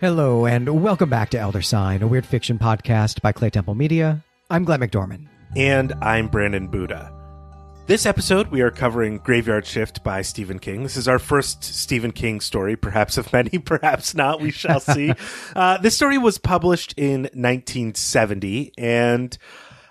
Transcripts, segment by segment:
Hello, and welcome back to Elder Sign, a weird fiction podcast by Claytemple Media. I'm Glenn McDorman. And I'm Brandon Buddha. This episode, we are covering Graveyard Shift by Stephen King. This is our first Stephen King story, perhaps of many, perhaps not. We shall see. uh, this story was published in 1970, and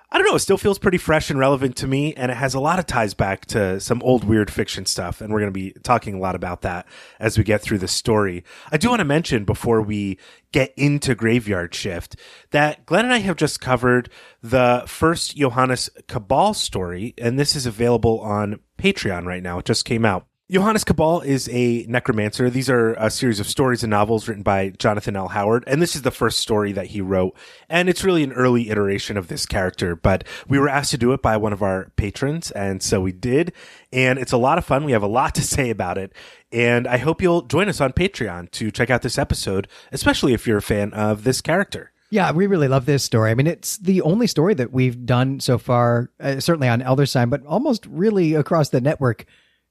I don't know, it still feels pretty fresh and relevant to me, and it has a lot of ties back to some old weird fiction stuff, and we're going to be talking a lot about that as we get through the story. I do want to mention before we get into Graveyard Shift that Glenn and I have just covered the first Johannes Cabal story, and this is available on Patreon right now. It just came out. Johannes Cabal is a necromancer. These are a series of stories and novels written by Jonathan L. Howard, and this is the first story that he wrote. And it's really an early iteration of this character, but we were asked to do it by one of our patrons, and so we did. And it's a lot of fun. We have a lot to say about it. And I hope you'll join us on Patreon to check out this episode, especially if you're a fan of this character. Yeah, we really love this story. I mean, it's the only story that we've done so far, uh, certainly on Elder Sign, but almost really across the network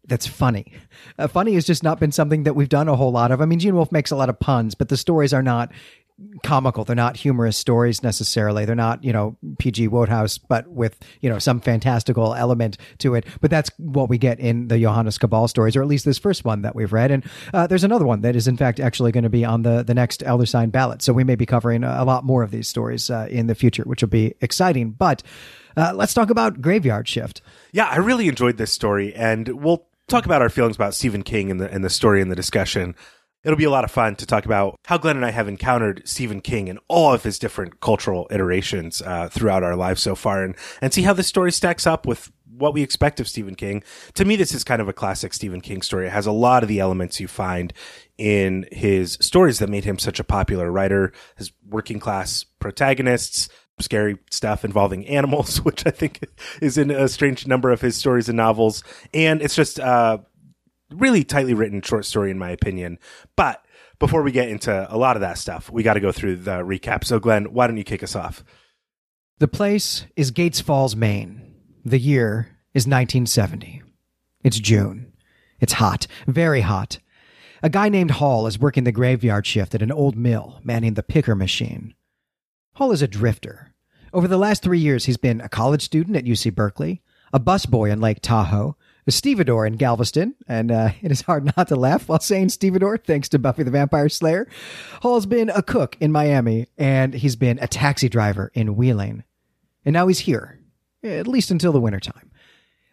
that's funny. Uh, funny has just not been something that we've done a whole lot of. I mean, Gene Wolfe makes a lot of puns, but the stories are not comical. They're not humorous stories necessarily. They're not, you know, PG Wodehouse, but with, you know, some fantastical element to it. But that's what we get in the Johannes Cabal stories, or at least this first one that we've read. And uh, there's another one that is, in fact, actually going to be on the, the next Elder Sign ballot. So we may be covering a, lot more of these stories uh, in the future, which will be exciting. But uh, let's talk about Graveyard Shift. Yeah, I really enjoyed this story, and we'll talk about our feelings about Stephen King and the and the story and the discussion. It'll be a lot of fun to talk about how Glenn and I have encountered Stephen King and all of his different cultural iterations uh, throughout our lives so far, and and see how this story stacks up with what we expect of Stephen King. To me, this is kind of a classic Stephen King story. It has a lot of the elements you find in his stories that made him such a popular writer. His working class protagonists, scary stuff involving animals, which I think is in a strange number of his stories and novels. And it's just uh, really tightly written short story, in my opinion. But before we get into a lot of that stuff, we got to go through the recap. So, Glenn, why don't you kick us off? The place is Gates Falls, Maine. The year is 1970. It's June. It's hot, very hot. A guy named Hall is working the graveyard shift at an old mill, manning the picker machine. Hall is a drifter. Over the last three years, he's been a college student at UC Berkeley, a busboy in Lake Tahoe, a stevedore in Galveston, and uh, it is hard not to laugh while saying stevedore, thanks to Buffy the Vampire Slayer. Hall's been a cook in Miami, and he's been a taxi driver in Wheeling. And now he's here, at least until the wintertime.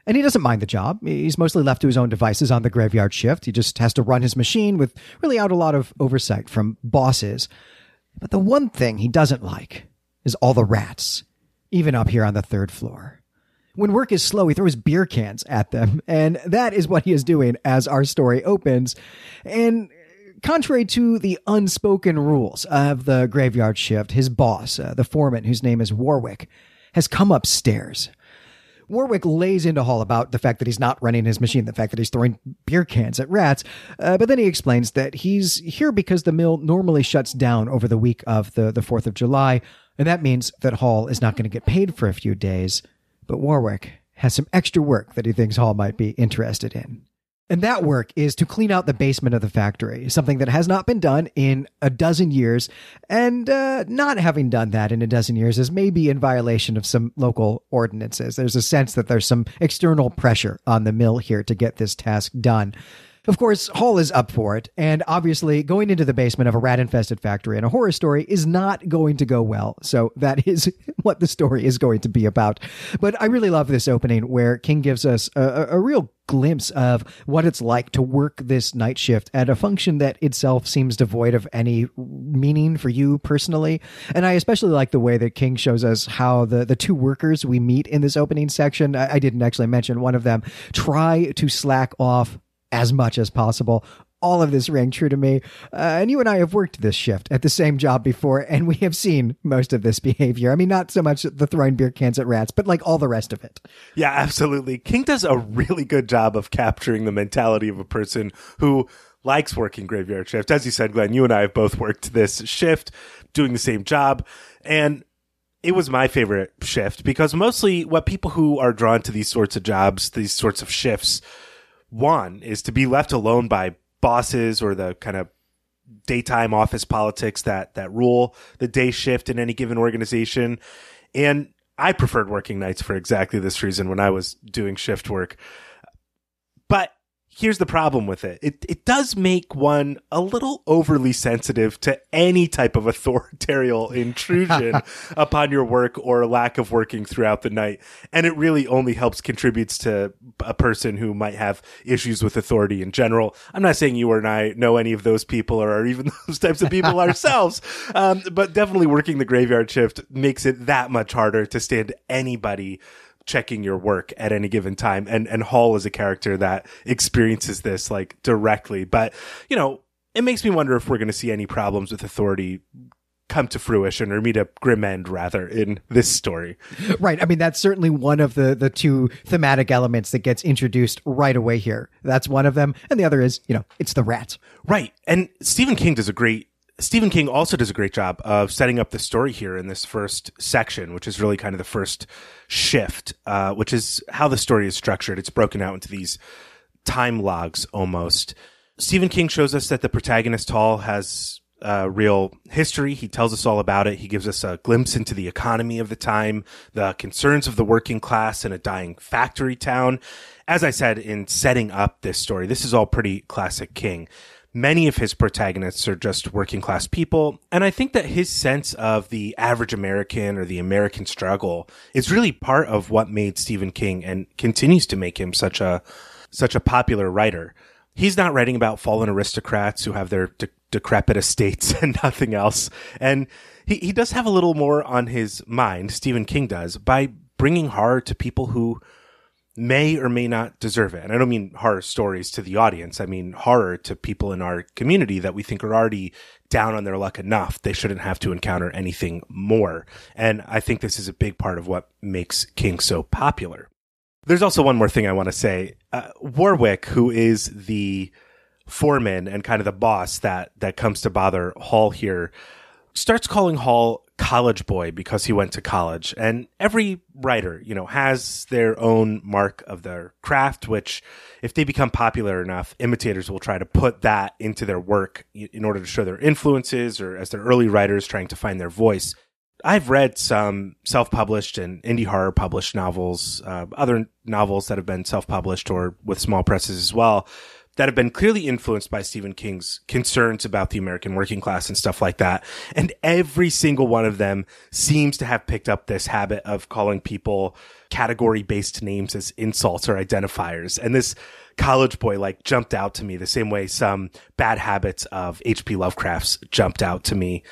And he doesn't mind the job. He's mostly left to his own devices on the graveyard shift. He just has to run his machine with really out a lot of oversight from bosses. But the one thing he doesn't like is all the rats, even up here on the third floor. When work is slow, he throws beer cans at them, and that is what he is doing as our story opens. And contrary to the unspoken rules of the graveyard shift, his boss, uh, the foreman, whose name is Warwick, has come upstairs. Warwick lays into Hall about the fact that he's not running his machine, the fact that he's throwing beer cans at rats, uh, but then he explains that he's here because the mill normally shuts down over the week of the, the 4th of July, and that means that Hall is not going to get paid for a few days. But Warwick has some extra work that he thinks Hall might be interested in. And that work is to clean out the basement of the factory, something that has not been done in a dozen years. And uh, not having done that in a dozen years is maybe in violation of some local ordinances. There's a sense that there's some external pressure on the mill here to get this task done. Of course, Hall is up for it, and obviously, going into the basement of a rat infested factory in a horror story is not going to go well. So, that is what the story is going to be about. But I really love this opening where King gives us a, a real glimpse of what it's like to work this night shift at a function that itself seems devoid of any meaning for you personally. And I especially like the way that King shows us how the, the two workers we meet in this opening section, I, I didn't actually mention one of them, try to slack off as much as possible. All of this rang true to me. Uh, and you and I have worked this shift at the same job before, and we have seen most of this behavior. I mean, not so much the throwing beer cans at rats, but like all the rest of it. Yeah, absolutely. King does a really good job of capturing the mentality of a person who likes working graveyard shift. As you said, Glenn, you and I have both worked this shift, doing the same job. And it was my favorite shift because mostly what people who are drawn to these sorts of jobs, these sorts of shifts, one is to be left alone by bosses or the kind of daytime office politics that that rule the day shift in any given organization. And I preferred working nights for exactly this reason when I was doing shift work. But here's the problem with it. It it does make one a little overly sensitive to any type of authoritarian intrusion upon your work or lack of working throughout the night. And it really only helps contributes to a person who might have issues with authority in general. I'm not saying you or I know any of those people or are even those types of people ourselves. Um, but definitely working the graveyard shift makes it that much harder to stand anybody checking your work at any given time. And, and Hall is a character that experiences this like directly. But, you know, it makes me wonder if we're going to see any problems with authority come to fruition or meet a grim end rather in this story. Right. I mean, that's certainly one of the, the two thematic elements that gets introduced right away here. That's one of them. And the other is, you know, it's the rats. Right. And Stephen King does a great Stephen King also does a great job of setting up the story here in this first section, which is really kind of the first shift, uh, which is how the story is structured. It's broken out into these time logs almost. Stephen King shows us that the protagonist Hall has uh, real history. He tells us all about it. He gives us a glimpse into the economy of the time, the concerns of the working class in a dying factory town. As I said in setting up this story, this is all pretty classic King many of his protagonists are just working class people. And I think that his sense of the average American or the American struggle is really part of what made Stephen King and continues to make him such a, such a popular writer. He's not writing about fallen aristocrats who have their de- decrepit estates and nothing else. And he, he does have a little more on his mind, Stephen King does, by bringing horror to people who may or may not deserve it. And I don't mean horror stories to the audience. I mean horror to people in our community that we think are already down on their luck enough. They shouldn't have to encounter anything more. And I think this is a big part of what makes King so popular. There's also one more thing I want to say. Uh, Warwick, who is the foreman and kind of the boss that, that comes to bother Hall here, starts calling Hall college boy because he went to college. And every writer, you know, has their own mark of their craft, which if they become popular enough, imitators will try to put that into their work in order to show their influences or as their early writers trying to find their voice. I've read some self-published and indie horror published novels, uh, other novels that have been self-published or with small presses as well that have been clearly influenced by Stephen King's concerns about the American working class and stuff like that. And every single one of them seems to have picked up this habit of calling people category based names as insults or identifiers. And this college boy like jumped out to me the same way some bad habits of H.P. Lovecraft's jumped out to me,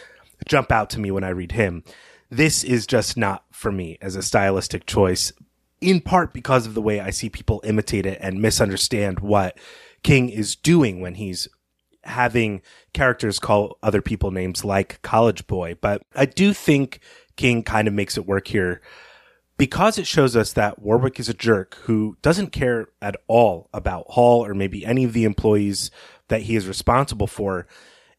jump out to me when I read him. This is just not for me as a stylistic choice, in part because of the way I see people imitate it and misunderstand what King is doing when he's having characters call other people names like College Boy. But I do think King kind of makes it work here because it shows us that Warwick is a jerk who doesn't care at all about Hall or maybe any of the employees that he is responsible for.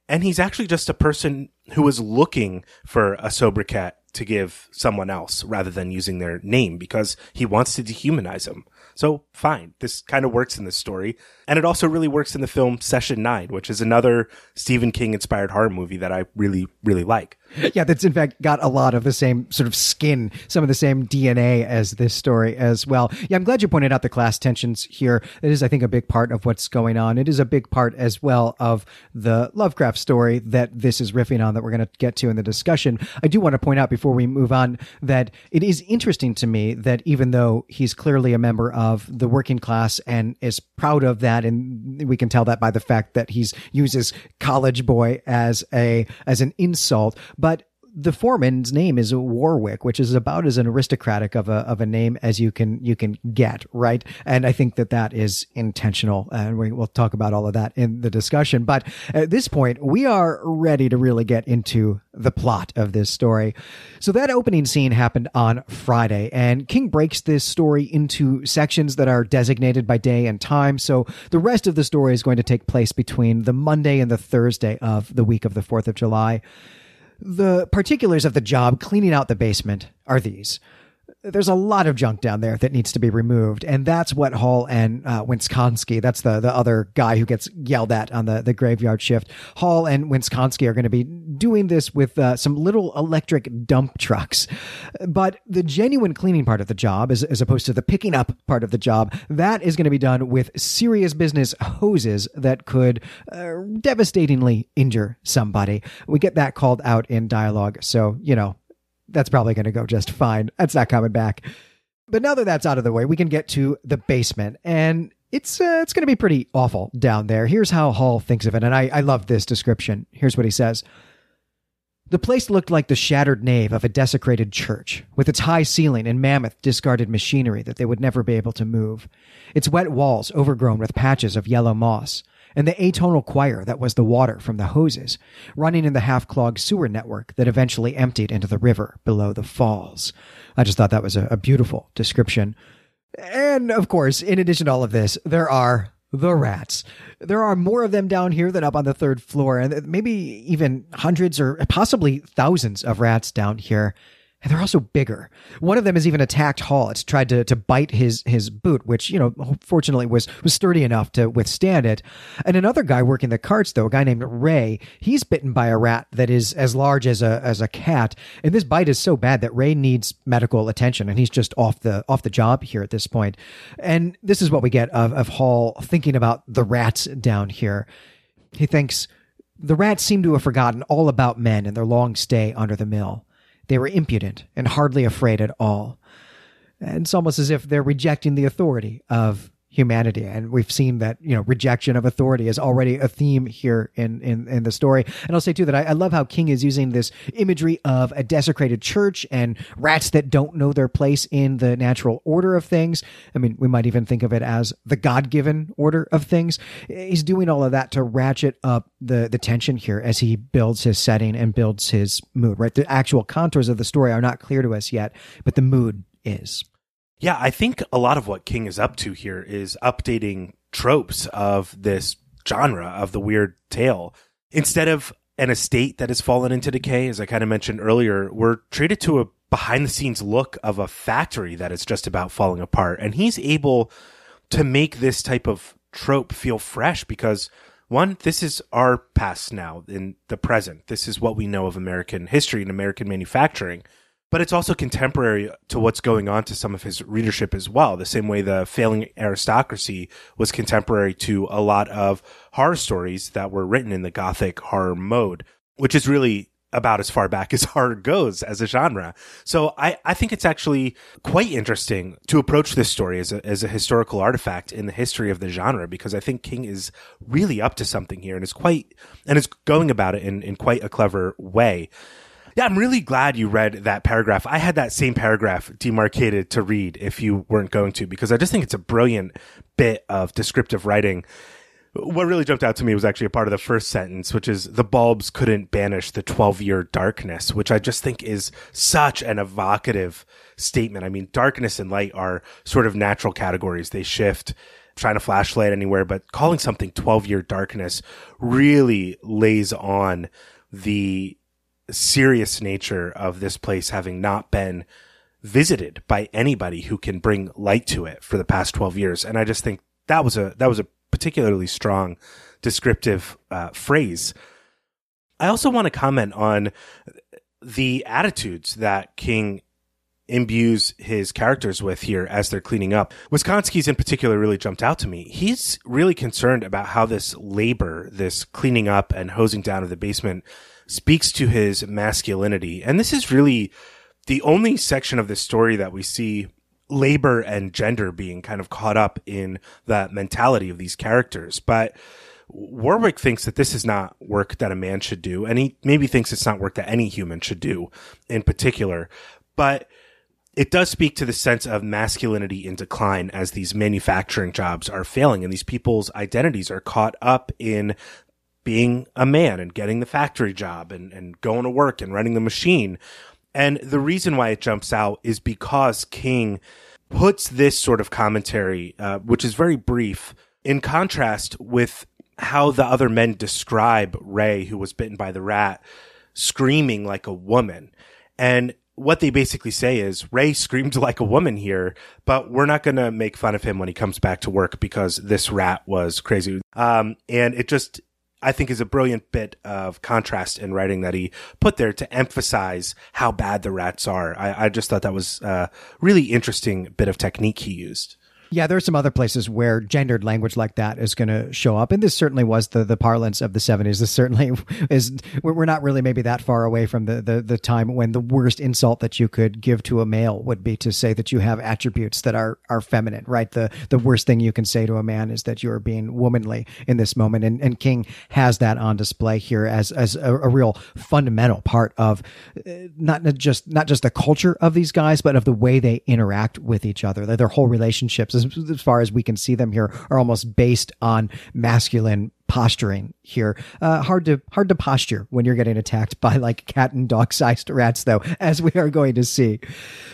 And he's actually just a person who is looking for a sobriquet to give someone else rather than using their name because he wants to dehumanize them. So fine. This kind of works in this story. And it also really works in the film Session 9, which is another Stephen King inspired horror movie that I really, really like. Yeah, that's in fact got a lot of the same sort of skin, some of the same DNA as this story as well. Yeah, I'm glad you pointed out the class tensions here. It is, I think, a big part of what's going on. It is a big part as well of the Lovecraft story that this is riffing on that we're going to get to in the discussion. I do want to point out before we move on that it is interesting to me that even though he's clearly a member of the working class and is proud of that, and we can tell that by the fact that he's uses college boy as a as an insult. But the foreman's name is Warwick, which is about as an aristocratic of a of a name as you can you can get, right? And I think that that is intentional, and we, will talk about all of that in the discussion. But at this point, we are ready to really get into the plot of this story. So that opening scene happened on Friday, and King breaks this story into sections that are designated by day and time. So the rest of the story is going to take place between the Monday and the Thursday of the week of the Fourth of July. The particulars of the job cleaning out the basement are these. There's a lot of junk down there that needs to be removed. And that's what Hall and uh, Winskonski, that's the, the other guy who gets yelled at on the, the graveyard shift. Hall and Winskonski are going to be doing this with uh, some little electric dump trucks. But the genuine cleaning part of the job, as, as opposed to the picking up part of the job, that is going to be done with serious business hoses that could uh, devastatingly injure somebody. We get that called out in dialogue. So, you know, that's probably going to go just fine. That's not coming back. But now that that's out of the way, we can get to the basement, and it's uh, it's going to be pretty awful down there. Here's how Hall thinks of it, and I I love this description. Here's what he says. The place looked like the shattered nave of a desecrated church, with its high ceiling and mammoth discarded machinery that they would never be able to move, its wet walls overgrown with patches of yellow moss, and the atonal choir that was the water from the hoses, running in the half clogged sewer network that eventually emptied into the river below the falls. I just thought that was a, a beautiful description. And of course, in addition to all of this, there are the rats. There are more of them down here than up on the third floor, and maybe even hundreds or possibly thousands of rats down here and they're also bigger. One of them has even attacked Hall. It's tried to, to bite his his boot, which you know fortunately was was sturdy enough to withstand it. And another guy working the carts, though, a guy named Ray, he's bitten by a rat that is as large as a as a cat. And this bite is so bad that Ray needs medical attention, and he's just off the off the job here at this point. And this is what we get of of Hall thinking about the rats down here. He thinks the rats seem to have forgotten all about men and their long stay under the mill. They were impudent and hardly afraid at all. And it's almost as if they're rejecting the authority of humanity. And we've seen that, you know, rejection of authority is already a theme here in, in, in the story. And I'll say too that I, I, love how King is using this imagery of a desecrated church and rats that don't know their place in the natural order of things. I mean, we might even think of it as the God given order of things. He's doing all of that to ratchet up the, the tension here as he builds his setting and builds his mood, right? The actual contours of the story are not clear to us yet, but the mood is. Yeah, I think a lot of what King is up to here is updating tropes of this genre of the weird tale. Instead of an estate that has fallen into decay, as I kind of mentioned earlier, we're treated to a behind the scenes look of a factory that is just about falling apart. And he's able to make this type of trope feel fresh because one, this is our past now in the present. This is what we know of American history and American manufacturing but it's also contemporary to what's going on to some of his readership as well. The same way the failing aristocracy was contemporary to a lot of horror stories that were written in the gothic horror mode, which is really about as far back as horror goes as a genre. So I, I think it's actually quite interesting to approach this story as a, as a historical artifact in the history of the genre because I think King is really up to something here and is quite, and is going about it in, in quite a clever way. Yeah, I'm really glad you read that paragraph. I had that same paragraph demarcated to read if you weren't going to, because I just think it's a brilliant bit of descriptive writing. What really jumped out to me was actually a part of the first sentence, which is the bulbs couldn't banish the 12 year darkness, which I just think is such an evocative statement. I mean, darkness and light are sort of natural categories. They shift trying to flashlight anywhere, but calling something 12 year darkness really lays on the serious nature of this place having not been visited by anybody who can bring light to it for the past 12 years. And I just think that was a, that was a particularly strong descriptive uh, phrase. I also want to comment on the attitudes that King imbues his characters with here as they're cleaning up. Winskonski's in particular really jumped out to me. He's really concerned about how this labor, this cleaning up and hosing down of the basement speaks to his masculinity. And this is really the only section of the story that we see labor and gender being kind of caught up in that mentality of these characters. But Warwick thinks that this is not work that a man should do, and he maybe thinks it's not work that any human should do in particular. But it does speak to the sense of masculinity in decline as these manufacturing jobs are failing and these people's identities are caught up in being a man and getting the factory job and, and going to work and running the machine. And the reason why it jumps out is because King puts this sort of commentary, uh, which is very brief, in contrast with how the other men describe Ray, who was bitten by the rat, screaming like a woman. And what they basically say is Ray screamed like a woman here, but we're not going to make fun of him when he comes back to work because this rat was crazy. Um, and it just, I think is a brilliant bit of contrast in writing that he put there to emphasize how bad the rats are. I, I just thought that was a really interesting bit of technique he used. Yeah, there are some other places where gendered language like that is going to show up, and this certainly was the the parlance of the seventies. This certainly is. We're not really maybe that far away from the, the the time when the worst insult that you could give to a male would be to say that you have attributes that are are feminine. Right. The the worst thing you can say to a man is that you are being womanly in this moment, and and King has that on display here as as a, a real fundamental part of uh, not just not just the culture of these guys, but of the way they interact with each other. Their, their whole relationships as, as far as we can see them here, are almost based on masculine posturing here. Uh, hard to hard to posture when you're getting attacked by like cat and dog sized rats, though, as we are going to see.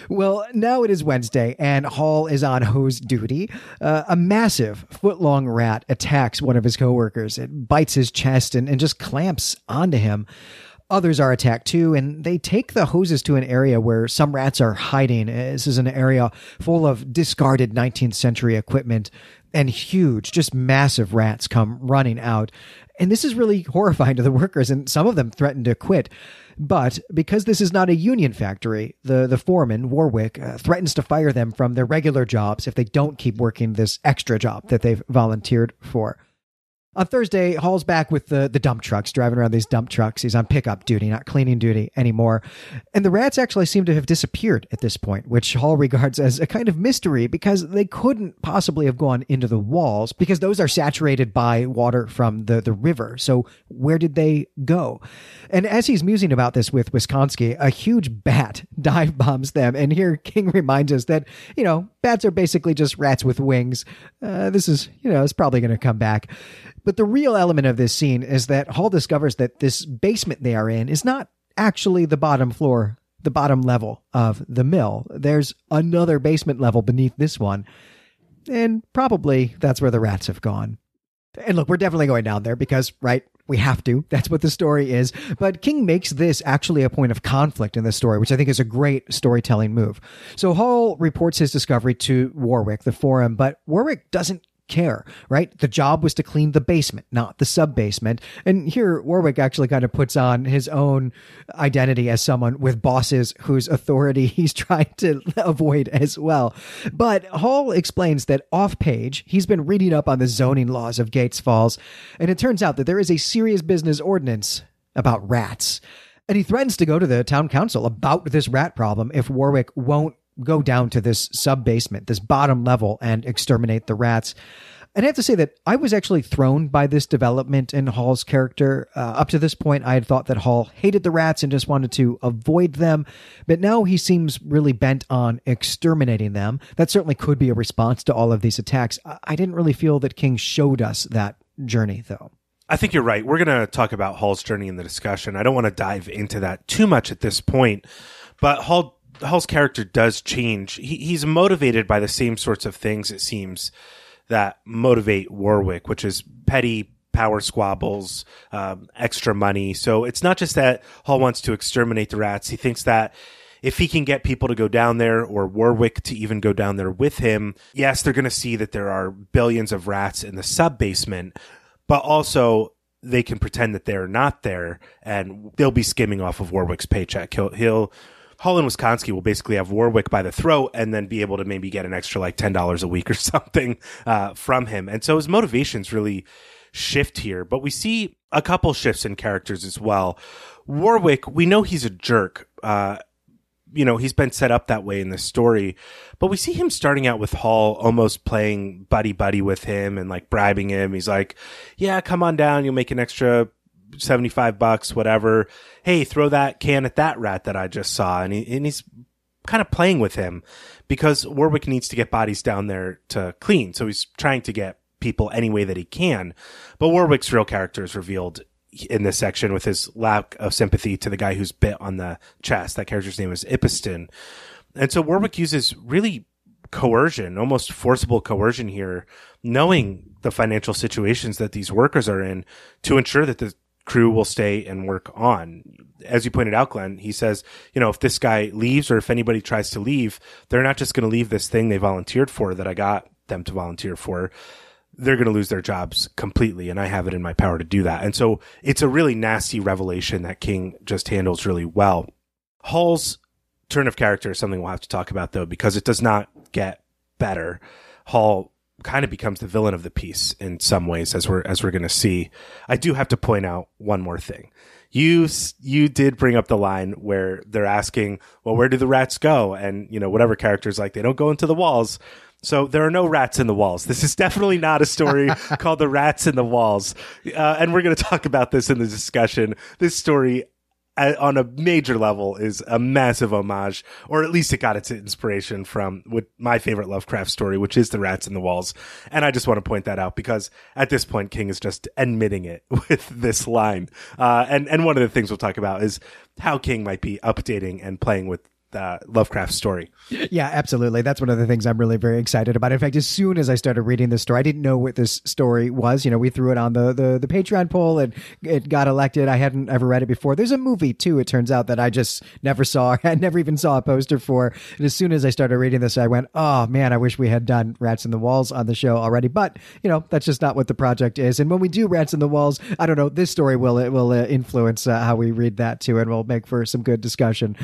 Well, now it is Wednesday, and Hall is on hose duty. Uh, a massive foot long rat attacks one of his coworkers. It bites his chest and, and just clamps onto him. Others are attacked too, and they take the hoses to an area where some rats are hiding. This is an area full of discarded 19th century equipment, and huge, just massive rats come running out. And this is really horrifying to the workers, and some of them threaten to quit. But because this is not a union factory, the, the foreman, Warwick, uh, threatens to fire them from their regular jobs if they don't keep working this extra job that they've volunteered for. On Thursday, Hall's back with the, the dump trucks, driving around these dump trucks. He's on pickup duty, not cleaning duty anymore. And the rats actually seem to have disappeared at this point, which Hall regards as a kind of mystery because they couldn't possibly have gone into the walls because those are saturated by water from the, the river. So where did they go? And as he's musing about this with Wisconsky, a huge bat dive bombs them. And here King reminds us that, you know, bats are basically just rats with wings. Uh, this is, you know, it's probably going to come back. But the real element of this scene is that Hall discovers that this basement they are in is not actually the bottom floor, the bottom level of the mill. There's another basement level beneath this one. And probably that's where the rats have gone. And look, we're definitely going down there because, right, we have to. That's what the story is. But King makes this actually a point of conflict in the story, which I think is a great storytelling move. So Hall reports his discovery to Warwick, the forum, but Warwick doesn't care, right? The job was to clean the basement, not the sub basement. And here, Warwick actually kind of puts on his own identity as someone with bosses whose authority he's trying to avoid as well. But Hall explains that off page, he's been reading up on the zoning laws of Gates Falls, and it turns out that there is a serious business ordinance about rats. And he threatens to go to the town council about this rat problem if Warwick won't go down to this sub basement, this bottom level, and exterminate the rats. And I have to say that I was actually thrown by this development in Hall's character. Uh, up to this point, I had thought that Hall hated the rats and just wanted to avoid them. But now he seems really bent on exterminating them. That certainly could be a response to all of these attacks. I didn't really feel that King showed us that journey, though. I think you're right. We're going to talk about Hall's journey in the discussion. I don't want to dive into that too much at this point, but Hall Hall's character does change. He, he's motivated by the same sorts of things, it seems, that motivate Warwick, which is petty power squabbles, um, extra money. So it's not just that Hall wants to exterminate the rats. He thinks that if he can get people to go down there or Warwick to even go down there with him, yes, they're going to see that there are billions of rats in the sub basement, but also they can pretend that they're not there and they'll be skimming off of Warwick's paycheck. He'll, he'll, Hall and Wisconsky will basically have Warwick by the throat and then be able to maybe get an extra like $10 a week or something uh, from him. And so his motivations really shift here, but we see a couple shifts in characters as well. Warwick, we know he's a jerk. Uh, you know, he's been set up that way in this story, but we see him starting out with Hall almost playing buddy buddy with him and like bribing him. He's like, yeah, come on down. You'll make an extra 75 bucks, whatever. Hey, throw that can at that rat that I just saw. And, he, and he's kind of playing with him because Warwick needs to get bodies down there to clean. So he's trying to get people any way that he can. But Warwick's real character is revealed in this section with his lack of sympathy to the guy who's bit on the chest. That character's name is Ippeston. And so Warwick uses really coercion, almost forcible coercion here, knowing the financial situations that these workers are in to ensure that the crew will stay and work on. As you pointed out, Glenn, he says, you know, if this guy leaves or if anybody tries to leave, they're not just going to leave this thing they volunteered for that I got them to volunteer for. They're going to lose their jobs completely. And I have it in my power to do that. And so it's a really nasty revelation that King just handles really well. Hall's turn of character is something we'll have to talk about though, because it does not get better. Hall kind of becomes the villain of the piece in some ways, as we're as we're going to see. I do have to point out one more thing. You you did bring up the line where they're asking, "Well, where do the rats go?" And you know, whatever characters like, they don't go into the walls. So there are no rats in the walls. This is definitely not a story called "The Rats in the Walls," uh, and we're going to talk about this in the discussion. This story on a major level is a massive homage, or at least it got its inspiration from what my favorite Lovecraft story, which is the rats in the walls. And I just want to point that out because at this point, King is just admitting it with this line. Uh, and, and one of the things we'll talk about is how King might be updating and playing with uh, Lovecraft story. Yeah, absolutely. That's one of the things I'm really very excited about. In fact, as soon as I started reading this story, I didn't know what this story was. You know, we threw it on the, the, the Patreon poll and it got elected. I hadn't ever read it before. There's a movie too, it turns out, that I just never saw. I never even saw a poster for. And as soon as I started reading this, I went, oh man, I wish we had done Rats in the Walls on the show already. But, you know, that's just not what the project is. And when we do Rats in the Walls, I don't know, this story will, it will uh, influence uh, how we read that too. And we'll make for some good discussion.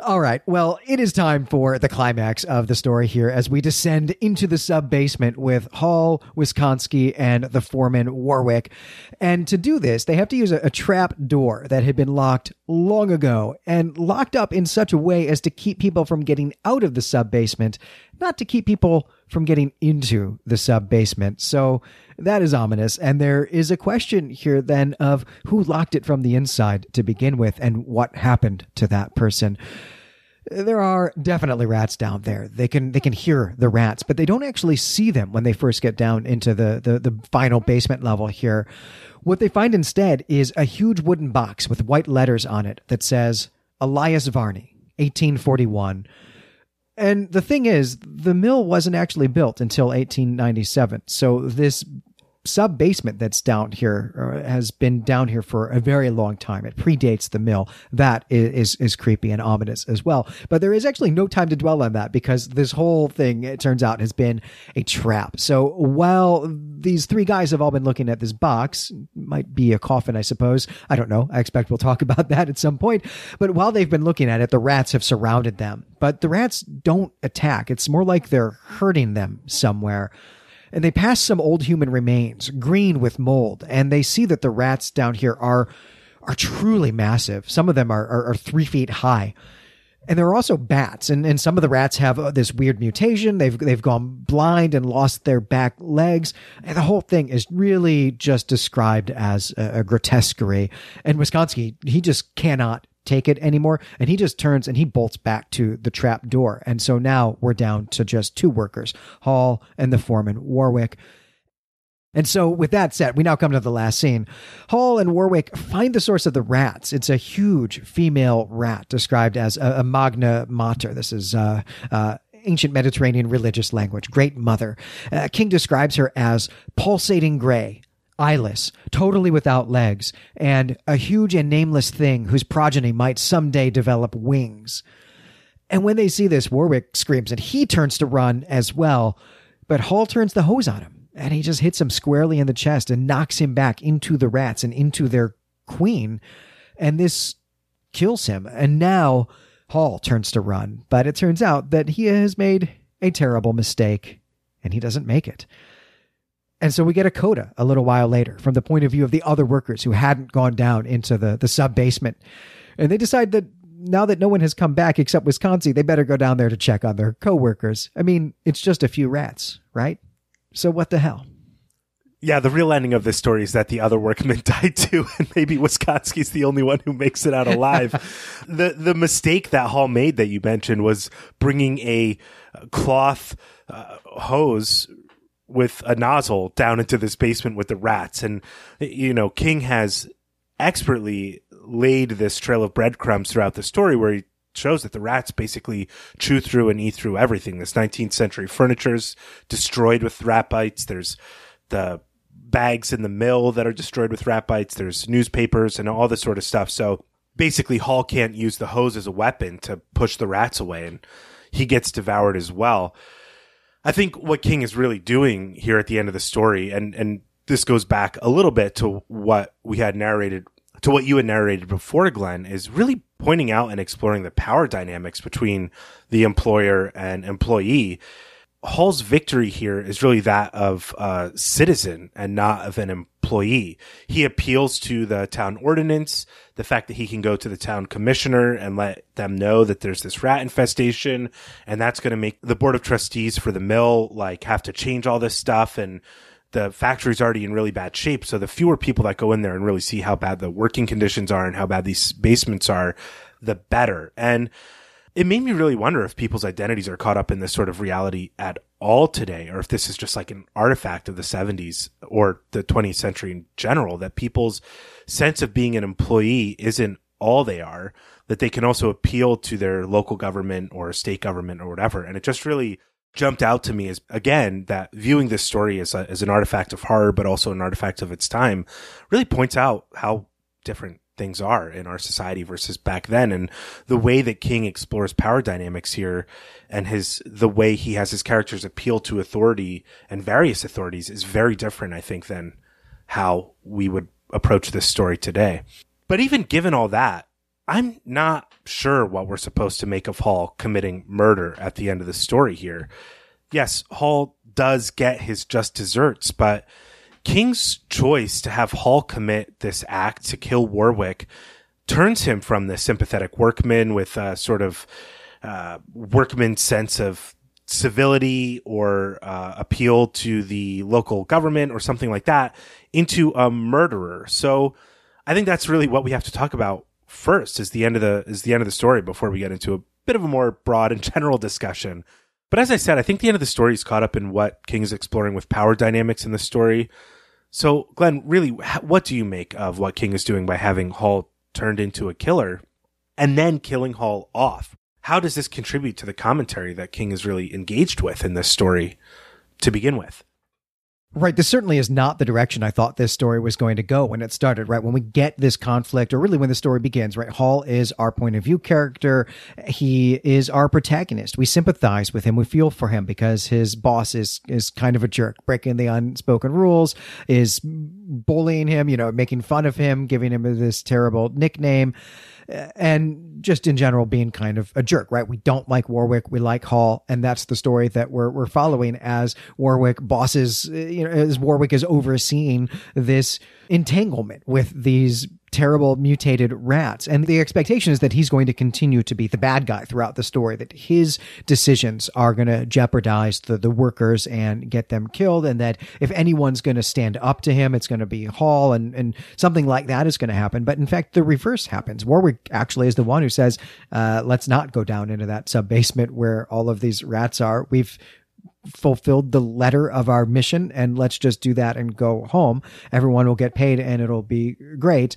All right. Well, it is time for the climax of the story here as we descend into the sub basement with Hall, Wisconsky, and the foreman Warwick. And to do this, they have to use a, a trap door that had been locked long ago and locked up in such a way as to keep people from getting out of the sub basement, not to keep people from getting into the sub basement. So that is ominous. And there is a question here then of who locked it from the inside to begin with and what happened to that person there are definitely rats down there. They can they can hear the rats, but they don't actually see them when they first get down into the the, the final basement level here. What they find instead is a huge wooden box with white letters on it that says Elias Varney, 1841. And the thing is, the mill wasn't actually built until 1897. So this sub basement that's down here uh, has been down here for a very long time. It predates the mill. That is, is, is creepy and ominous as well. But there is actually no time to dwell on that because this whole thing, it turns out, has been a trap. So while these three guys have all been looking at this box, might be a coffin, I suppose. I don't know. I expect we'll talk about that at some point. But while they've been looking at it, the rats have surrounded them. But the rats don't attack. It's more like they're hurting them somewhere and they pass some old human remains, green with mold, and they see that the rats down here are are truly massive. Some of them are, are, are three feet high. And there are also bats, and, and some of the rats have uh, this weird mutation. They've they've gone blind and lost their back legs, and the whole thing is really just described as a, a grotesquerie. And Wisconsky, he just cannot take it anymore. And he just turns and he bolts back to the trap door. And so now we're down to just two workers, Hall and the foreman, Warwick. And so, with that said, we now come to the last scene. Hall and Warwick find the source of the rats. It's a huge female rat described as a, a magna mater. This is uh, uh, ancient Mediterranean religious language, Great Mother. Uh, King describes her as pulsating gray, eyeless, totally without legs, and a huge and nameless thing whose progeny might someday develop wings. And when they see this, Warwick screams and he turns to run as well, but Hall turns the hose on him and he just hits him squarely in the chest and knocks him back into the rats and into their queen. And this kills him. And now Hall turns to run, but it turns out that he has made a terrible mistake and he doesn't make it. And so we get a coda a little while later from the point of view of the other workers who hadn't gone down into the, the sub basement. And they decide that now that no one has come back except Wisconsky, they better go down there to check on their coworkers. I mean, it's just a few rats, right? So what the hell? Yeah, the real ending of this story is that the other workmen died too, and maybe Wisconsky's the only one who makes it out alive. the the mistake that Hall made that you mentioned was bringing a cloth uh, hose with a nozzle down into this basement with the rats. And, you know, King has expertly laid this trail of breadcrumbs throughout the story where he shows that the rats basically chew through and eat through everything. This 19th century furniture is destroyed with rat bites. There's the bags in the mill that are destroyed with rat bites. There's newspapers and all this sort of stuff. So basically, Hall can't use the hose as a weapon to push the rats away, and he gets devoured as well. I think what King is really doing here at the end of the story, and and this goes back a little bit to what we had narrated to what you had narrated before, Glenn, is really pointing out and exploring the power dynamics between the employer and employee. Hall's victory here is really that of a citizen and not of an employee. He appeals to the town ordinance, the fact that he can go to the town commissioner and let them know that there's this rat infestation, and that's going to make the board of trustees for the mill like have to change all this stuff and the factory's already in really bad shape. So the fewer people that go in there and really see how bad the working conditions are and how bad these basements are, the better. And it made me really wonder if people's identities are caught up in this sort of reality at all today, or if this is just like an artifact of the 70s or the 20th century in general, that people's sense of being an employee isn't all they are, that they can also appeal to their local government or state government or whatever. And it just really jumped out to me is again that viewing this story as, a, as an artifact of horror, but also an artifact of its time, really points out how different things are in our society versus back then, and the way that King explores power dynamics here, and his the way he has his characters appeal to authority and various authorities is very different, I think, than how we would approach this story today. But even given all that, I'm not sure what we're supposed to make of Hall committing murder at the end of the story here. Yes, Hall does get his just desserts, but King's choice to have Hall commit this act to kill Warwick turns him from the sympathetic workman with a sort of uh, workman sense of civility or uh, appeal to the local government or something like that into a murderer. So I think that's really what we have to talk about first is the end of the is the end of the story before we get into a bit of a more broad and general discussion. But as I said, I think the end of the story is caught up in what King is exploring with power dynamics in the story. So, Glenn, really, what do you make of what King is doing by having Hall turned into a killer and then killing Hall off? How does this contribute to the commentary that King is really engaged with in this story to begin with? Right. This certainly is not the direction I thought this story was going to go when it started, right? When we get this conflict, or really when the story begins, right? Hall is our point of view character. He is our protagonist. We sympathize with him. We feel for him because his boss is, is kind of a jerk, breaking the unspoken rules, is bullying him, you know, making fun of him, giving him this terrible nickname and just in general being kind of a jerk, right? We don't like Warwick, we like Hall, and that's the story that we're we're following as Warwick bosses, you know, as Warwick is overseeing this entanglement with these terrible mutated rats. And the expectation is that he's going to continue to be the bad guy throughout the story, that his decisions are going to jeopardize the, the workers and get them killed. And that if anyone's going to stand up to him, it's going to be Hall and, and something like that is going to happen. But in fact, the reverse happens. Warwick actually is the one who says, uh, let's not go down into that sub basement where all of these rats are. We've, fulfilled the letter of our mission and let's just do that and go home. Everyone will get paid and it'll be great.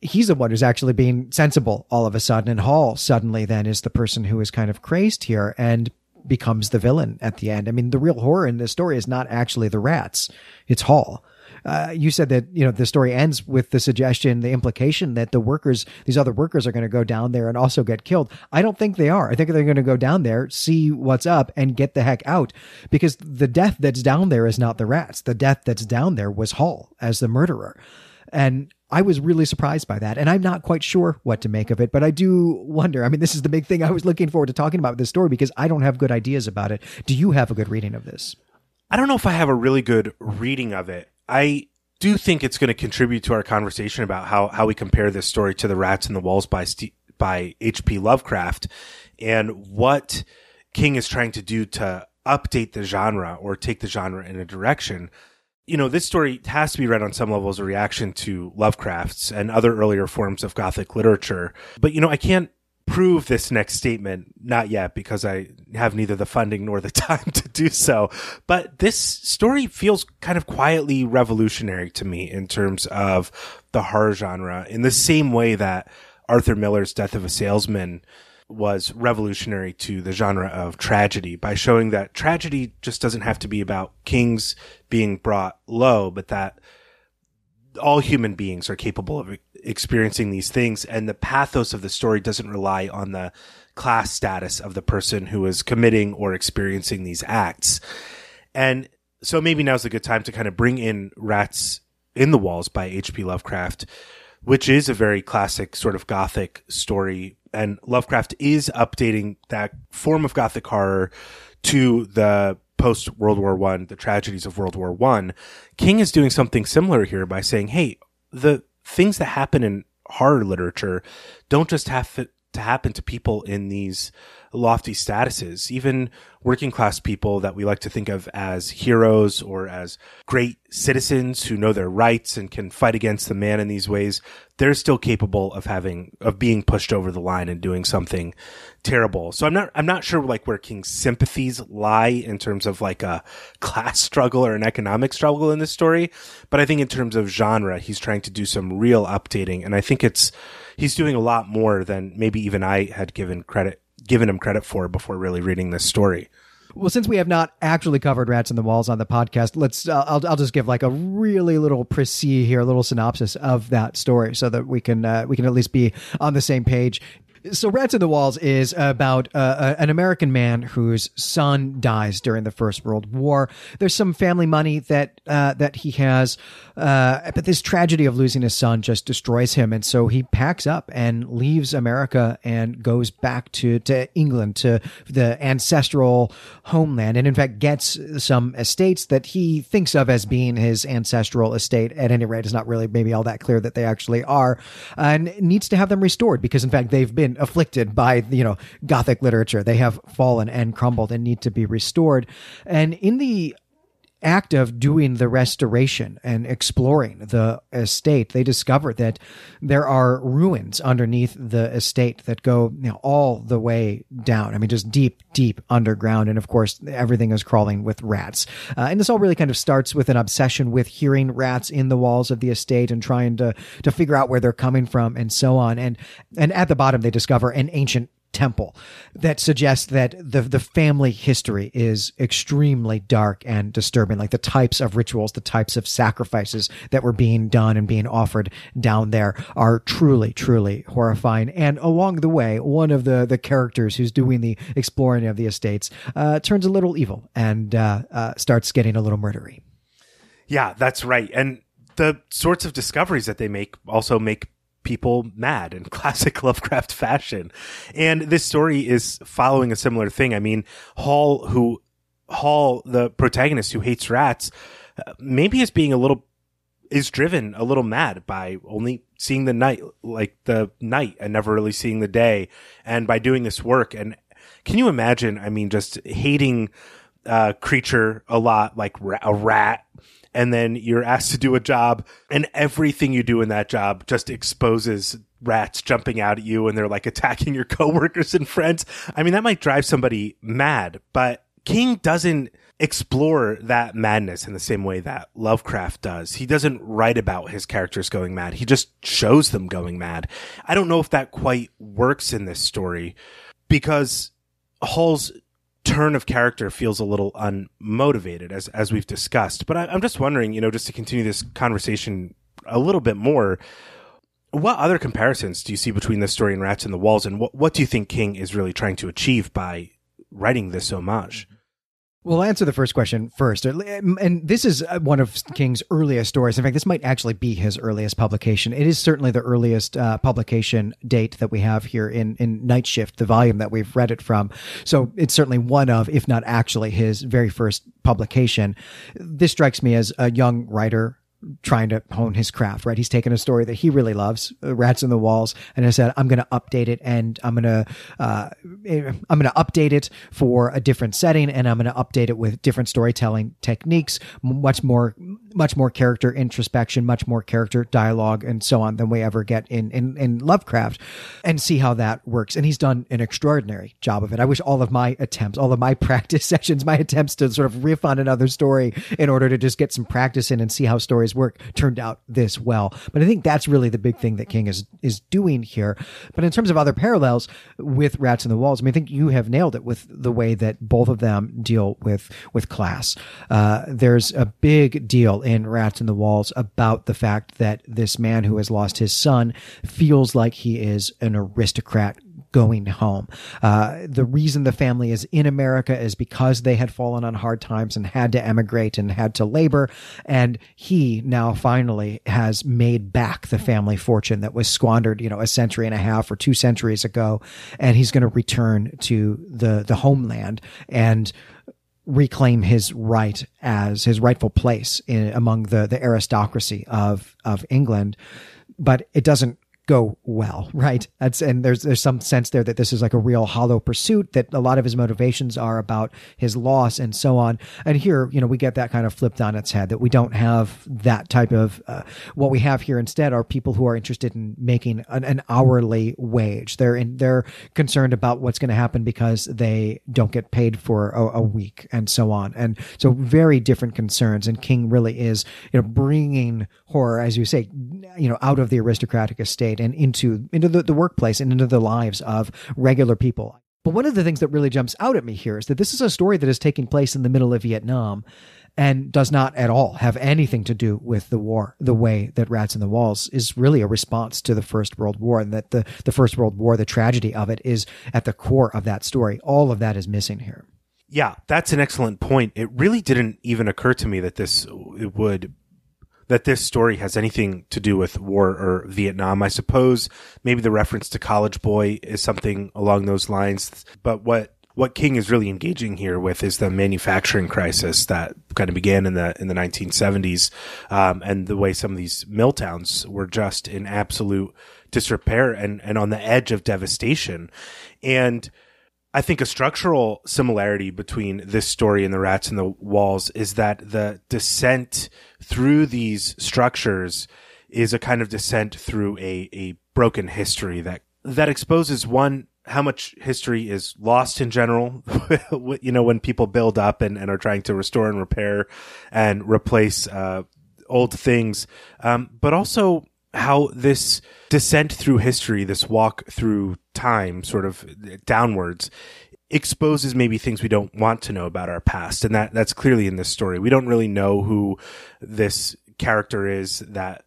He's the one who's actually being sensible all of a sudden. And Hall suddenly then is the person who is kind of crazed here and becomes the villain at the end. I mean, the real horror in this story is not actually the rats. It's Hall. Uh, you said that you know the story ends with the suggestion, the implication that the workers, these other workers, are going to go down there and also get killed. I don't think they are. I think they're going to go down there, see what's up, and get the heck out because the death that's down there is not the rats. The death that's down there was Hall as the murderer, and I was really surprised by that. And I'm not quite sure what to make of it, but I do wonder. I mean, this is the big thing I was looking forward to talking about this story because I don't have good ideas about it. Do you have a good reading of this? I don't know if I have a really good reading of it. I do think it's going to contribute to our conversation about how, how we compare this story to The Rats in the Walls by, St- by H.P. Lovecraft and what King is trying to do to update the genre or take the genre in a direction. You know, this story has to be read on some level as a reaction to Lovecraft's and other earlier forms of Gothic literature. But, you know, I can't prove this next statement not yet because I have neither the funding nor the time to do so. But this story feels kind of quietly revolutionary to me in terms of the horror genre in the same way that Arthur Miller's Death of a Salesman was revolutionary to the genre of tragedy by showing that tragedy just doesn't have to be about kings being brought low, but that all human beings are capable of experiencing these things. And the pathos of the story doesn't rely on the class status of the person who is committing or experiencing these acts. And so maybe now's a good time to kind of bring in Rats in the Walls by H.P. Lovecraft, which is a very classic sort of gothic story. And Lovecraft is updating that form of gothic horror to the post World War One, the tragedies of World War One. King is doing something similar here by saying, "Hey, the things that happen in horror literature don't just have to, to happen to people in these lofty statuses, even working class people that we like to think of as heroes or as great citizens who know their rights and can fight against the man in these ways. They're still capable of having, of being pushed over the line and doing something terrible. So I'm not, I'm not sure like where King's sympathies lie in terms of like a class struggle or an economic struggle in this story. But I think in terms of genre, he's trying to do some real updating. And I think it's, he's doing a lot more than maybe even I had given credit given him credit for before really reading this story. Well, since we have not actually covered Rats in the Walls on the podcast, let's uh, I'll I'll just give like a really little précis here, a little synopsis of that story, so that we can uh, we can at least be on the same page. So, Rats in the Walls is about uh, an American man whose son dies during the First World War. There's some family money that uh, that he has, uh, but this tragedy of losing his son just destroys him, and so he packs up and leaves America and goes back to to England, to the ancestral homeland, and in fact gets some estates that he thinks of as being his ancestral estate. At any rate, it's not really maybe all that clear that they actually are, and needs to have them restored because, in fact, they've been been afflicted by, you know, Gothic literature. They have fallen and crumbled and need to be restored. And in the act of doing the restoration and exploring the estate, they discover that there are ruins underneath the estate that go you know, all the way down. I mean, just deep, deep underground. And of course, everything is crawling with rats. Uh, and this all really kind of starts with an obsession with hearing rats in the walls of the estate and trying to, to figure out where they're coming from and so on. And, and at the bottom, they discover an ancient temple that suggests that the the family history is extremely dark and disturbing like the types of rituals the types of sacrifices that were being done and being offered down there are truly truly horrifying. And along the way one of the the characters who's doing the exploring of the estates uh, turns a little evil and uh, uh, starts getting a little murdery. Yeah that's right. And the sorts of discoveries that they make also make people mad in classic Lovecraft fashion. And this story is following a similar thing. I mean, Hall, who, Hall, the protagonist who hates rats, uh, maybe is being a little, is driven a little mad by only seeing the night, like the night and never really seeing the day. And by doing this work. And can you imagine? I mean, just hating, a creature a lot, like a rat and then you're asked to do a job and everything you do in that job just exposes rats jumping out at you and they're like attacking your coworkers and friends. I mean, that might drive somebody mad, but King doesn't explore that madness in the same way that Lovecraft does. He doesn't write about his characters going mad. He just shows them going mad. I don't know if that quite works in this story because Hall's turn of character feels a little unmotivated as as we've discussed. But I, am just wondering, you know, just to continue this conversation a little bit more, what other comparisons do you see between this story and Rats in the Walls, and what what do you think King is really trying to achieve by writing this homage? We'll answer the first question first. And this is uh, one of King's earliest stories. In fact, this might actually be his earliest publication. It is certainly the earliest uh, publication date that we have here in, in Night Shift, the volume that we've read it from. So it's certainly one of, if not actually his very first publication. This strikes me as a young writer trying to hone his craft, right? He's taken a story that he really loves, uh, Rats in the Walls, and I said, I'm going to update it and I'm going to, uh, I'm going to update it for a different setting and I'm going to update it with different storytelling techniques, much more, much more character introspection, much more character dialogue and so on than we ever get in, in, in Lovecraft and see how that works. And he's done an extraordinary job of it. I wish all of my attempts, all of my practice sessions, my attempts to sort of riff on another story in order to just get some practice in and see how stories his work turned out this well. But I think that's really the big thing that King is is doing here. But in terms of other parallels with Rats in the Walls, I mean, I think you have nailed it with the way that both of them deal with with class. Uh, there's a big deal in Rats in the Walls about the fact that this man who has lost his son feels like he is an aristocrat going home. Uh, the reason the family is in America is because they had fallen on hard times and had to emigrate and had to labor. And he now finally has made back the family fortune that was squandered, you know, a century and a half or two centuries ago. And he's going to return to the, the homeland and reclaim his right as his rightful place in, among the, the aristocracy of, of England. But it doesn't go well, right? That's and there's there's some sense there that this is like a real hollow pursuit that a lot of his motivations are about his loss and so on. And here, you know, we get that kind of flipped on its head that we don't have that type of uh, what we have here instead are people who are interested in making an, an hourly wage. They're in, they're concerned about what's going to happen because they don't get paid for a, a week and so on. And so very different concerns. And King really is, you know, bringing horror, as you say, you know, out of the aristocratic estate and into into the, the workplace and into the lives of regular people. But one of the things that really jumps out at me here is that this is a story that is taking place in the middle of Vietnam and does not at all have anything to do with the war. The way that Rats in the Walls is really a response to the First World War, and that the, the First World War, the tragedy of it, is at the core of that story. All of that is missing here. Yeah, that's an excellent point. It really didn't even occur to me that this would that this story has anything to do with war or Vietnam. I suppose maybe the reference to College Boy is something along those lines. But what what King is really engaging here with is the manufacturing crisis that kind of began in the in the 1970s, um, and the way some of these mill towns were just in absolute disrepair and and on the edge of devastation, and I think a structural similarity between this story and the rats in the walls is that the descent through these structures is a kind of descent through a, a broken history that that exposes one how much history is lost in general you know when people build up and, and are trying to restore and repair and replace uh, old things. Um, but also how this descent through history, this walk through time, sort of downwards, exposes maybe things we don't want to know about our past. And that, that's clearly in this story. We don't really know who this character is that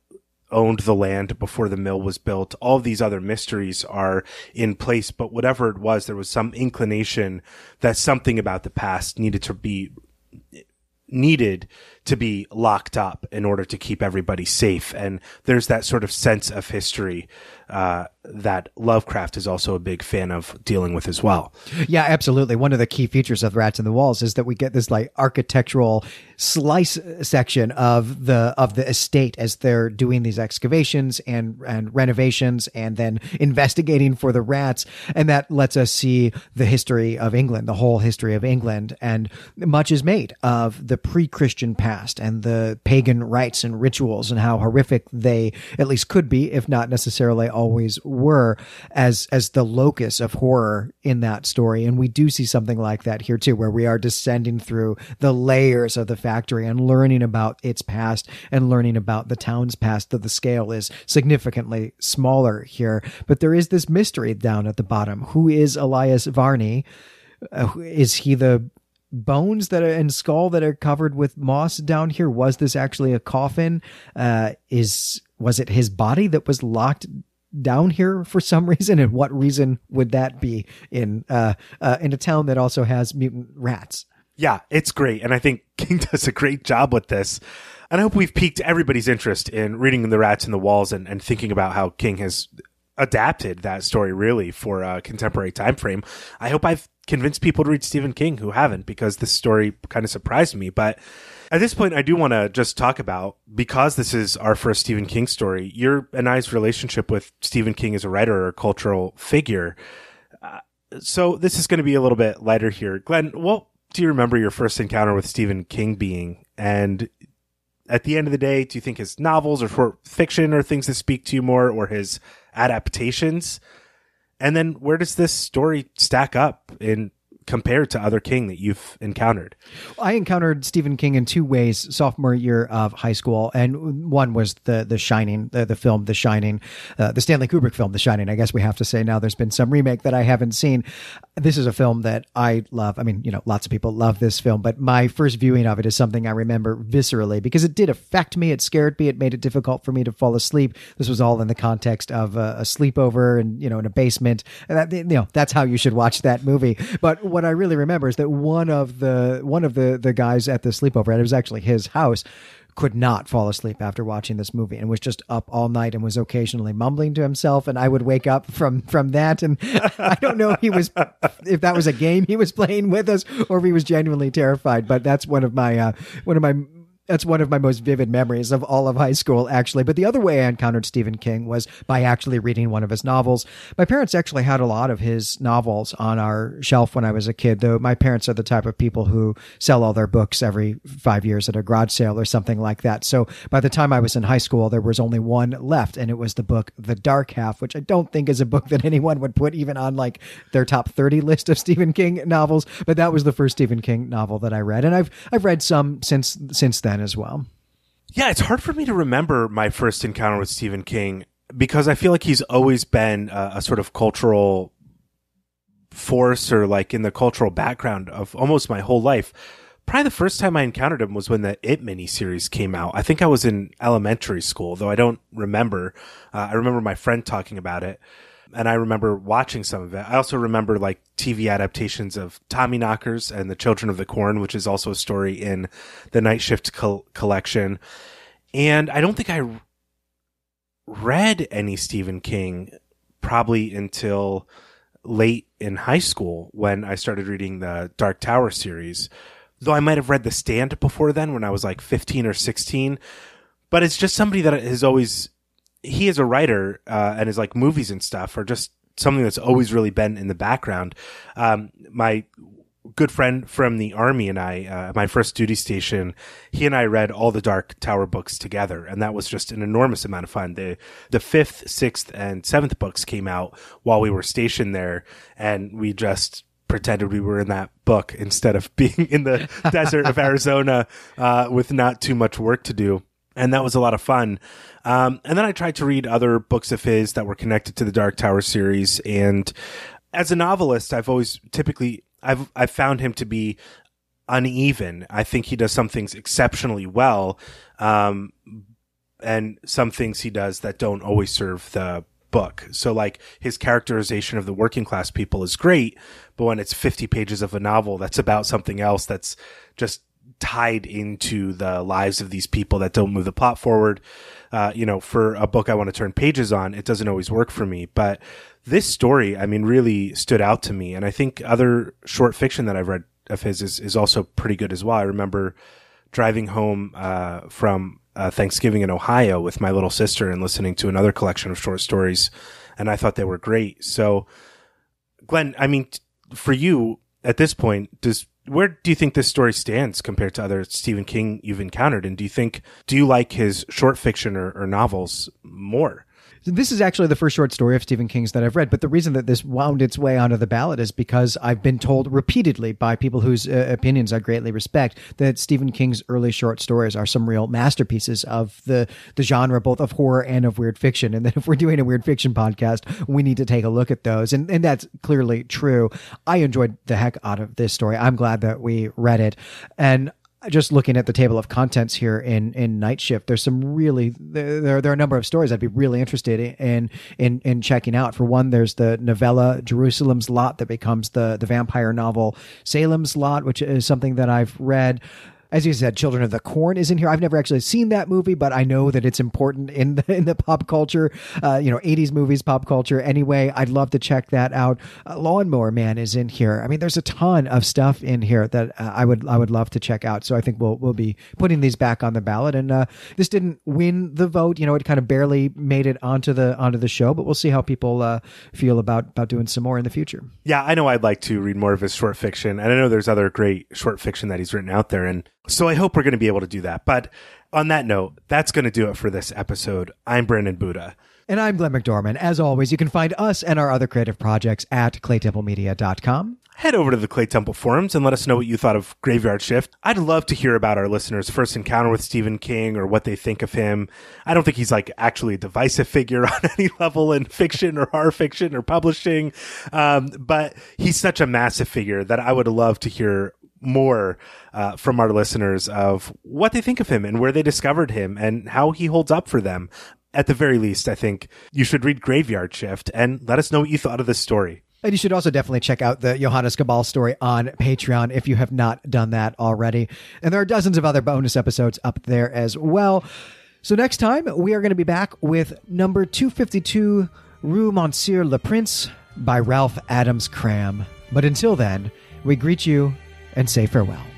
owned the land before the mill was built. All these other mysteries are in place, but whatever it was, there was some inclination that something about the past needed to be needed to be locked up in order to keep everybody safe. And there's that sort of sense of history uh, that Lovecraft is also a big fan of dealing with as well. Yeah, absolutely. One of the key features of Rats in the Walls is that we get this like architectural slice section of the of the estate as they're doing these excavations and and renovations and then investigating for the rats and that lets us see the history of England, the whole history of England and much is made of the pre-Christian past and the pagan rites and rituals and how horrific they at least could be if not necessarily always were as as the locus of horror in that story. And we do see something like that here too where we are descending through the layers of the factory and learning about its past and learning about the town's past that the scale is significantly smaller here. But there is this mystery down at the bottom. Who is Elias Varney? Uh, is he the bones that are and skull that are covered with moss down here was this actually a coffin uh is was it his body that was locked down here for some reason, and what reason would that be in uh, uh, in a town that also has mutant rats? Yeah, it's great, and I think King does a great job with this. And I hope we've piqued everybody's interest in reading the rats in the walls and, and thinking about how King has adapted that story really for a contemporary time frame. I hope I've convinced people to read Stephen King who haven't because this story kind of surprised me. But at this point, I do want to just talk about because this is our first Stephen King story. Your and I's relationship with Stephen King as a writer or cultural figure. Uh, so this is going to be a little bit lighter here, Glenn. What do you remember your first encounter with Stephen King being? And at the end of the day, do you think his novels or short fiction are things that speak to you more, or his adaptations? And then where does this story stack up in compared to other King that you've encountered? I encountered Stephen King in two ways sophomore year of high school, and one was the the Shining, the, the film The Shining, uh, the Stanley Kubrick film The Shining. I guess we have to say now there's been some remake that I haven't seen. This is a film that I love. I mean, you know, lots of people love this film, but my first viewing of it is something I remember viscerally because it did affect me. It scared me. It made it difficult for me to fall asleep. This was all in the context of a, a sleepover and you know in a basement. And that, you know, that's how you should watch that movie. But what I really remember is that one of the one of the the guys at the sleepover, and it was actually his house, could not fall asleep after watching this movie and was just up all night and was occasionally mumbling to himself. And I would wake up from from that. And I don't know if he was if that was a game he was playing with us or if he was genuinely terrified but that's one of my uh, one of my that's one of my most vivid memories of all of high school, actually. But the other way I encountered Stephen King was by actually reading one of his novels. My parents actually had a lot of his novels on our shelf when I was a kid, though my parents are the type of people who sell all their books every five years at a garage sale or something like that. So by the time I was in high school, there was only one left, and it was the book The Dark Half, which I don't think is a book that anyone would put even on like their top 30 list of Stephen King novels. But that was the first Stephen King novel that I read. And I've, I've read some since, since then as well. Yeah, it's hard for me to remember my first encounter with Stephen King because I feel like he's always been a, a sort of cultural force or like in the cultural background of almost my whole life. Probably the first time I encountered him was when the It miniseries came out. I think I was in elementary school, though I don't remember. Uh, I remember my friend talking about it and I remember watching some of it. I also remember like TV adaptations of Tommyknockers and The Children of the Corn, which is also a story in the Night Shift col- collection. And I don't think I read any Stephen King probably until late in high school when I started reading the Dark Tower series. Though I might have read The Stand before then when I was like 15 or 16. But it's just somebody that has always he is a writer uh, and his like movies and stuff are just something that's always really been in the background. Um, my good friend from the army and I, uh, my first duty station, he and I read all the Dark Tower books together, and that was just an enormous amount of fun. The the fifth, sixth, and seventh books came out while we were stationed there, and we just pretended we were in that book instead of being in the desert of Arizona uh, with not too much work to do and that was a lot of fun. Um, and then I tried to read other books of his that were connected to the Dark Tower series. And as a novelist, I've always typically I've I've found him to be uneven. I think he does some things exceptionally well, um, and some things he does that don't always serve the book. So like his characterization of the working class people is great, but when it's 50 pages of a novel that's about something else that's just tied into the lives of these people that don't move the plot forward. Uh, you know, for a book I want to turn pages on, it doesn't always work for me. But this story, I mean, really stood out to me. And I think other short fiction that I've read of his is, is also pretty good as well. I remember driving home uh, from uh, Thanksgiving in Ohio with my little sister and listening to another collection of short stories. And I thought they were great. So, Glenn, I mean, for you at this point, does where do you think this story stands compared to other Stephen King you've encountered? And do you think, do you like his short fiction or, or novels more? This is actually the first short story of Stephen King's that I've read, but the reason that this wound its way onto the ballot is because I've been told repeatedly by people whose uh, opinions I greatly respect that Stephen King's early short stories are some real masterpieces of the the genre, both of horror and of weird fiction. And that if we're doing a weird fiction podcast, we need to take a look at those. And and that's clearly true. I enjoyed the heck out of this story. I'm glad that we read it, and just looking at the table of contents here in in Night Shift, there's some really there there are a number of stories I'd be really interested in in in checking out. For one, there's the novella Jerusalem's Lot that becomes the the vampire novel Salem's Lot, which is something that I've read as you said, Children of the Corn is in here. I've never actually seen that movie, but I know that it's important in the in the pop culture, uh, you know, '80s movies, pop culture. Anyway, I'd love to check that out. Uh, Lawnmower Man is in here. I mean, there's a ton of stuff in here that uh, I would I would love to check out. So I think we'll we'll be putting these back on the ballot. And uh, this didn't win the vote. You know, it kind of barely made it onto the onto the show, but we'll see how people uh, feel about about doing some more in the future. Yeah, I know I'd like to read more of his short fiction, and I know there's other great short fiction that he's written out there, and so I hope we're going to be able to do that. But on that note, that's going to do it for this episode. I'm Brandon Buddha. And I'm Glenn McDorman. As always, you can find us and our other creative projects at claytemplemedia.com. head over to the Claytemple forums and let us know what you thought of Graveyard Shift. I'd love to hear about our listeners' first encounter with Stephen King or what they think of him. I don't think he's like actually a divisive figure on any level in fiction or horror fiction or publishing, um, but he's such a massive figure that I would love to hear more uh, from our listeners of what they think of him and where they discovered him and how he holds up for them. At the very least, I think you should read Graveyard Shift and let us know what you thought of this story. And you should also definitely check out the Johannes Cabal story on Patreon if you have not done that already. And there are dozens of other bonus episodes up there as well. So next time, we are going to be back with number 252, Rue Monsieur le Prince by Ralph Adams Cram. But until then, we greet you and say farewell.